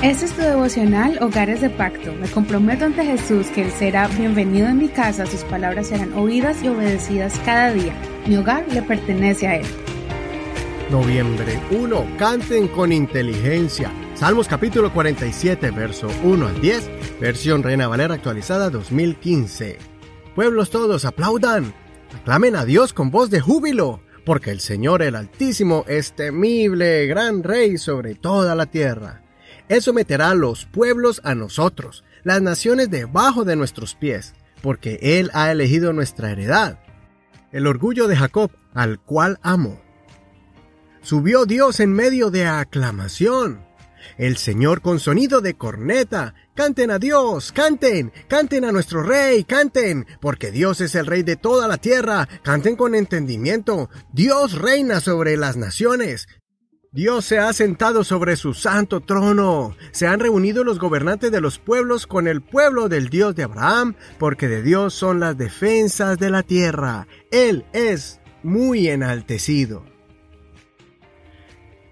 Este es tu devocional Hogares de Pacto. Me comprometo ante Jesús que Él será bienvenido en mi casa, sus palabras serán oídas y obedecidas cada día. Mi hogar le pertenece a Él. Noviembre 1. Canten con inteligencia. Salmos capítulo 47, verso 1 al 10, versión Reina Valera actualizada 2015. Pueblos todos, aplaudan. Aclamen a Dios con voz de júbilo, porque el Señor el Altísimo es temible, gran Rey sobre toda la tierra. Él someterá a los pueblos a nosotros, las naciones debajo de nuestros pies, porque Él ha elegido nuestra heredad, el orgullo de Jacob, al cual amo. Subió Dios en medio de aclamación. El Señor con sonido de corneta. Canten a Dios, canten, canten a nuestro Rey, canten, porque Dios es el Rey de toda la tierra. Canten con entendimiento. Dios reina sobre las naciones. Dios se ha sentado sobre su santo trono. Se han reunido los gobernantes de los pueblos con el pueblo del Dios de Abraham, porque de Dios son las defensas de la tierra. Él es muy enaltecido.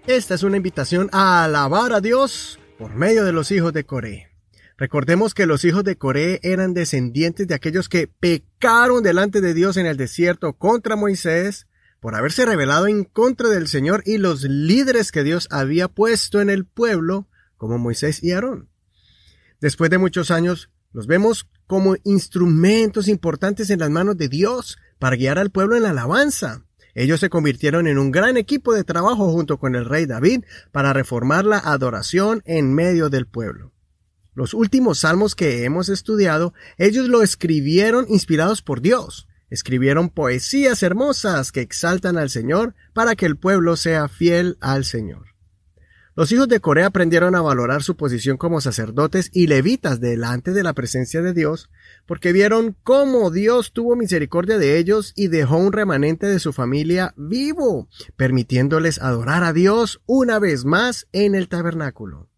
Esta es una invitación a alabar a Dios por medio de los hijos de Coré. Recordemos que los hijos de Coré eran descendientes de aquellos que pecaron delante de Dios en el desierto contra Moisés, por haberse rebelado en contra del Señor y los líderes que Dios había puesto en el pueblo, como Moisés y Aarón. Después de muchos años, los vemos como instrumentos importantes en las manos de Dios para guiar al pueblo en la alabanza. Ellos se convirtieron en un gran equipo de trabajo junto con el rey David para reformar la adoración en medio del pueblo. Los últimos salmos que hemos estudiado, ellos lo escribieron inspirados por Dios. Escribieron poesías hermosas que exaltan al Señor para que el pueblo sea fiel al Señor. Los hijos de Corea aprendieron a valorar su posición como sacerdotes y levitas delante de la presencia de Dios, porque vieron cómo Dios tuvo misericordia de ellos y dejó un remanente de su familia vivo, permitiéndoles adorar a Dios una vez más en el tabernáculo.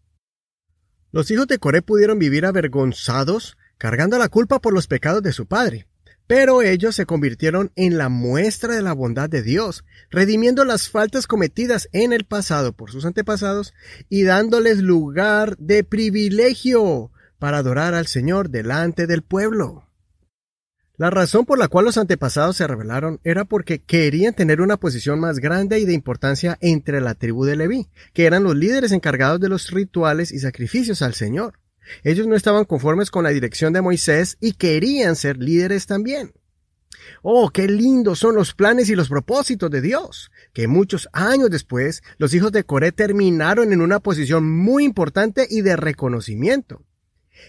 Los hijos de Coré pudieron vivir avergonzados, cargando la culpa por los pecados de su padre, pero ellos se convirtieron en la muestra de la bondad de Dios, redimiendo las faltas cometidas en el pasado por sus antepasados y dándoles lugar de privilegio para adorar al Señor delante del pueblo. La razón por la cual los antepasados se rebelaron era porque querían tener una posición más grande y de importancia entre la tribu de Leví, que eran los líderes encargados de los rituales y sacrificios al Señor. Ellos no estaban conformes con la dirección de Moisés y querían ser líderes también. Oh, qué lindos son los planes y los propósitos de Dios, que muchos años después los hijos de Coré terminaron en una posición muy importante y de reconocimiento.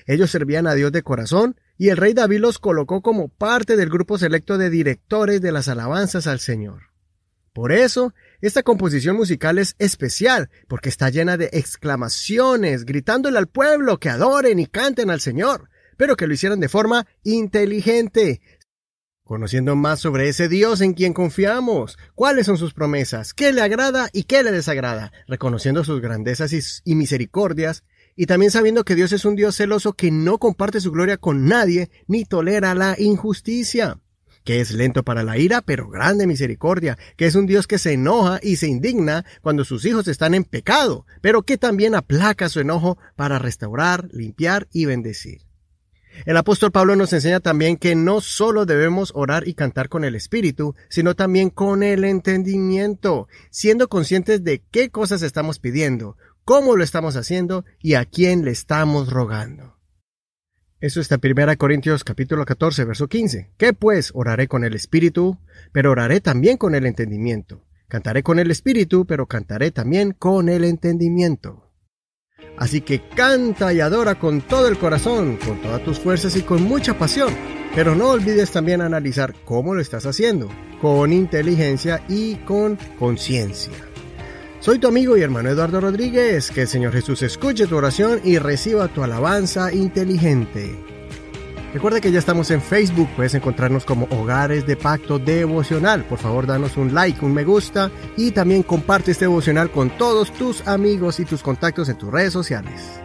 Ellos servían a Dios de corazón y el rey David los colocó como parte del grupo selecto de directores de las alabanzas al Señor. Por eso, esta composición musical es especial, porque está llena de exclamaciones, gritándole al pueblo que adoren y canten al Señor, pero que lo hicieran de forma inteligente, conociendo más sobre ese Dios en quien confiamos, cuáles son sus promesas, qué le agrada y qué le desagrada, reconociendo sus grandezas y, misericordias, y también sabiendo que Dios es un Dios celoso que no comparte su gloria con nadie ni tolera la injusticia que es lento para la ira, pero grande misericordia, que es un Dios que se enoja y se indigna cuando sus hijos están en pecado, pero que también aplaca su enojo para restaurar, limpiar y bendecir. El apóstol Pablo nos enseña también que no solo debemos orar y cantar con el Espíritu, sino también con el entendimiento, siendo conscientes de qué cosas estamos pidiendo, cómo lo estamos haciendo y a quién le estamos rogando. Eso está en 1 Corintios capítulo 14, verso 15. ¿Qué pues? Oraré con el espíritu, pero oraré también con el entendimiento. Cantaré con el espíritu, pero cantaré también con el entendimiento. Así que canta y adora con todo el corazón, con todas tus fuerzas y con mucha pasión. Pero no olvides también analizar cómo lo estás haciendo, con inteligencia y con conciencia. Soy tu amigo y hermano Eduardo Rodríguez. Que el Señor Jesús escuche tu oración y reciba tu alabanza inteligente. Recuerda que ya estamos en Facebook, puedes encontrarnos como Hogares de Pacto Devocional. Por favor, danos un like, un me gusta y también comparte este devocional con todos tus amigos y tus contactos en tus redes sociales.